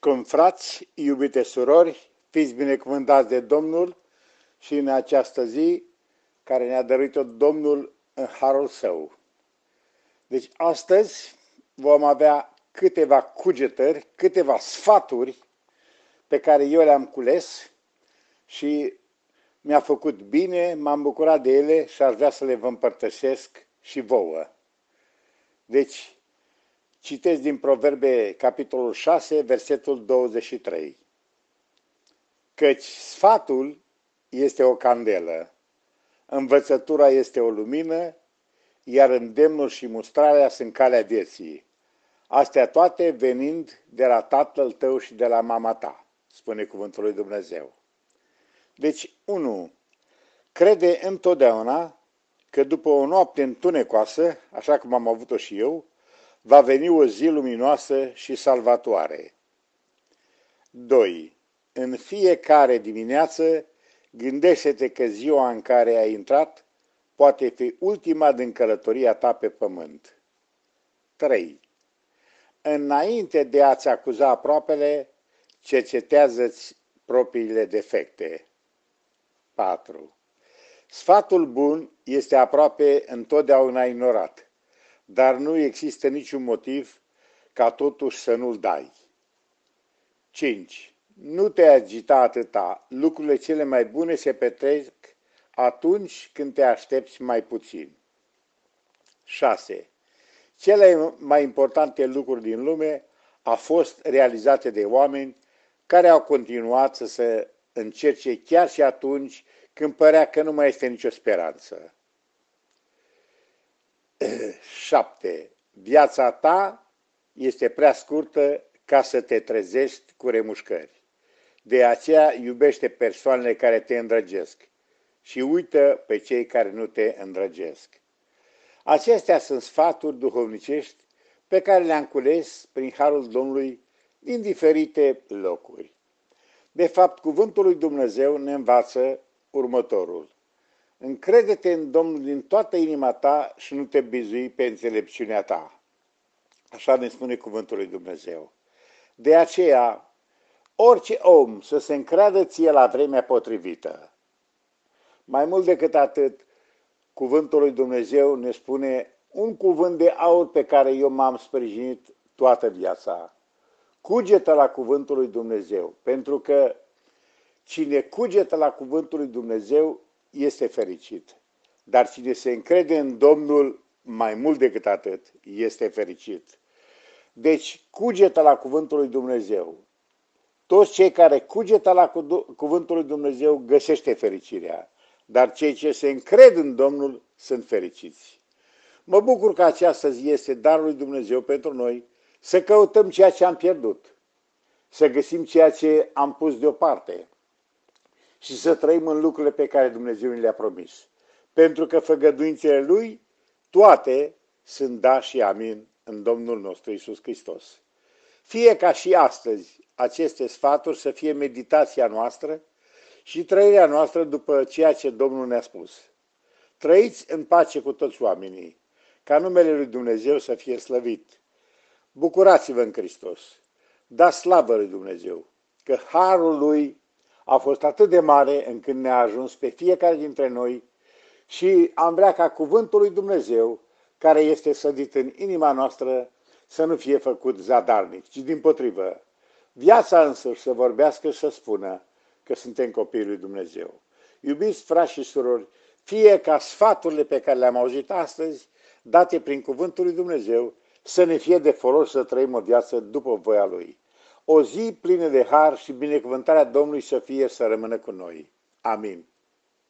confrați, iubite surori, fiți binecuvântați de Domnul și în această zi care ne-a dăruit-o Domnul în harul său. Deci astăzi vom avea câteva cugetări, câteva sfaturi pe care eu le-am cules și mi-a făcut bine, m-am bucurat de ele și aș vrea să le vă împărtășesc și vouă. Deci, Citesc din Proverbe, capitolul 6, versetul 23. Căci sfatul este o candelă, învățătura este o lumină, iar îndemnul și mustrarea sunt calea vieții. Astea toate venind de la tatăl tău și de la mama ta, spune cuvântul lui Dumnezeu. Deci, unu, crede întotdeauna că după o noapte întunecoasă, așa cum am avut-o și eu, va veni o zi luminoasă și salvatoare. 2. În fiecare dimineață gândește-te că ziua în care ai intrat poate fi ultima din călătoria ta pe pământ. 3. Înainte de a-ți acuza aproapele, cercetează-ți propriile defecte. 4. Sfatul bun este aproape întotdeauna ignorat dar nu există niciun motiv ca totuși să nu-l dai. 5. Nu te agita atâta. Lucrurile cele mai bune se petrec atunci când te aștepți mai puțin. 6. Cele mai importante lucruri din lume au fost realizate de oameni care au continuat să se încerce chiar și atunci când părea că nu mai este nicio speranță. 7. Viața ta este prea scurtă ca să te trezești cu remușcări. De aceea iubește persoanele care te îndrăgesc și uită pe cei care nu te îndrăgesc. Acestea sunt sfaturi duhovnicești pe care le-am cules prin Harul Domnului din diferite locuri. De fapt, cuvântul lui Dumnezeu ne învață următorul. Încrede-te în Domnul din toată inima ta și nu te bizui pe înțelepciunea ta. Așa ne spune cuvântul lui Dumnezeu. De aceea, orice om să se încreadă ție la vremea potrivită. Mai mult decât atât, cuvântul lui Dumnezeu ne spune un cuvânt de aur pe care eu m-am sprijinit toată viața. Cugetă la cuvântul lui Dumnezeu, pentru că cine cugetă la cuvântul lui Dumnezeu este fericit. Dar cine se încrede în Domnul mai mult decât atât, este fericit. Deci, cugetă la cuvântul lui Dumnezeu. Toți cei care cugetă la cuvântul lui Dumnezeu găsește fericirea, dar cei ce se încred în Domnul sunt fericiți. Mă bucur că această zi este darul lui Dumnezeu pentru noi să căutăm ceea ce am pierdut, să găsim ceea ce am pus deoparte, și să trăim în lucrurile pe care Dumnezeu ni le-a promis. Pentru că făgăduințele Lui, toate sunt da și amin în Domnul nostru Isus Hristos. Fie ca și astăzi aceste sfaturi să fie meditația noastră și trăirea noastră după ceea ce Domnul ne-a spus. Trăiți în pace cu toți oamenii, ca numele Lui Dumnezeu să fie slăvit. Bucurați-vă în Hristos, dați slavă Lui Dumnezeu, că harul Lui a fost atât de mare încât ne-a ajuns pe fiecare dintre noi și am vrea ca cuvântul lui Dumnezeu, care este sădit în inima noastră, să nu fie făcut zadarnic, ci din potrivă. Viața însă să vorbească și să spună că suntem copiii lui Dumnezeu. Iubiți frați și surori, fie ca sfaturile pe care le-am auzit astăzi, date prin cuvântul lui Dumnezeu, să ne fie de folos să trăim o viață după voia Lui o zi plină de har și binecuvântarea Domnului să fie să rămână cu noi. Amin.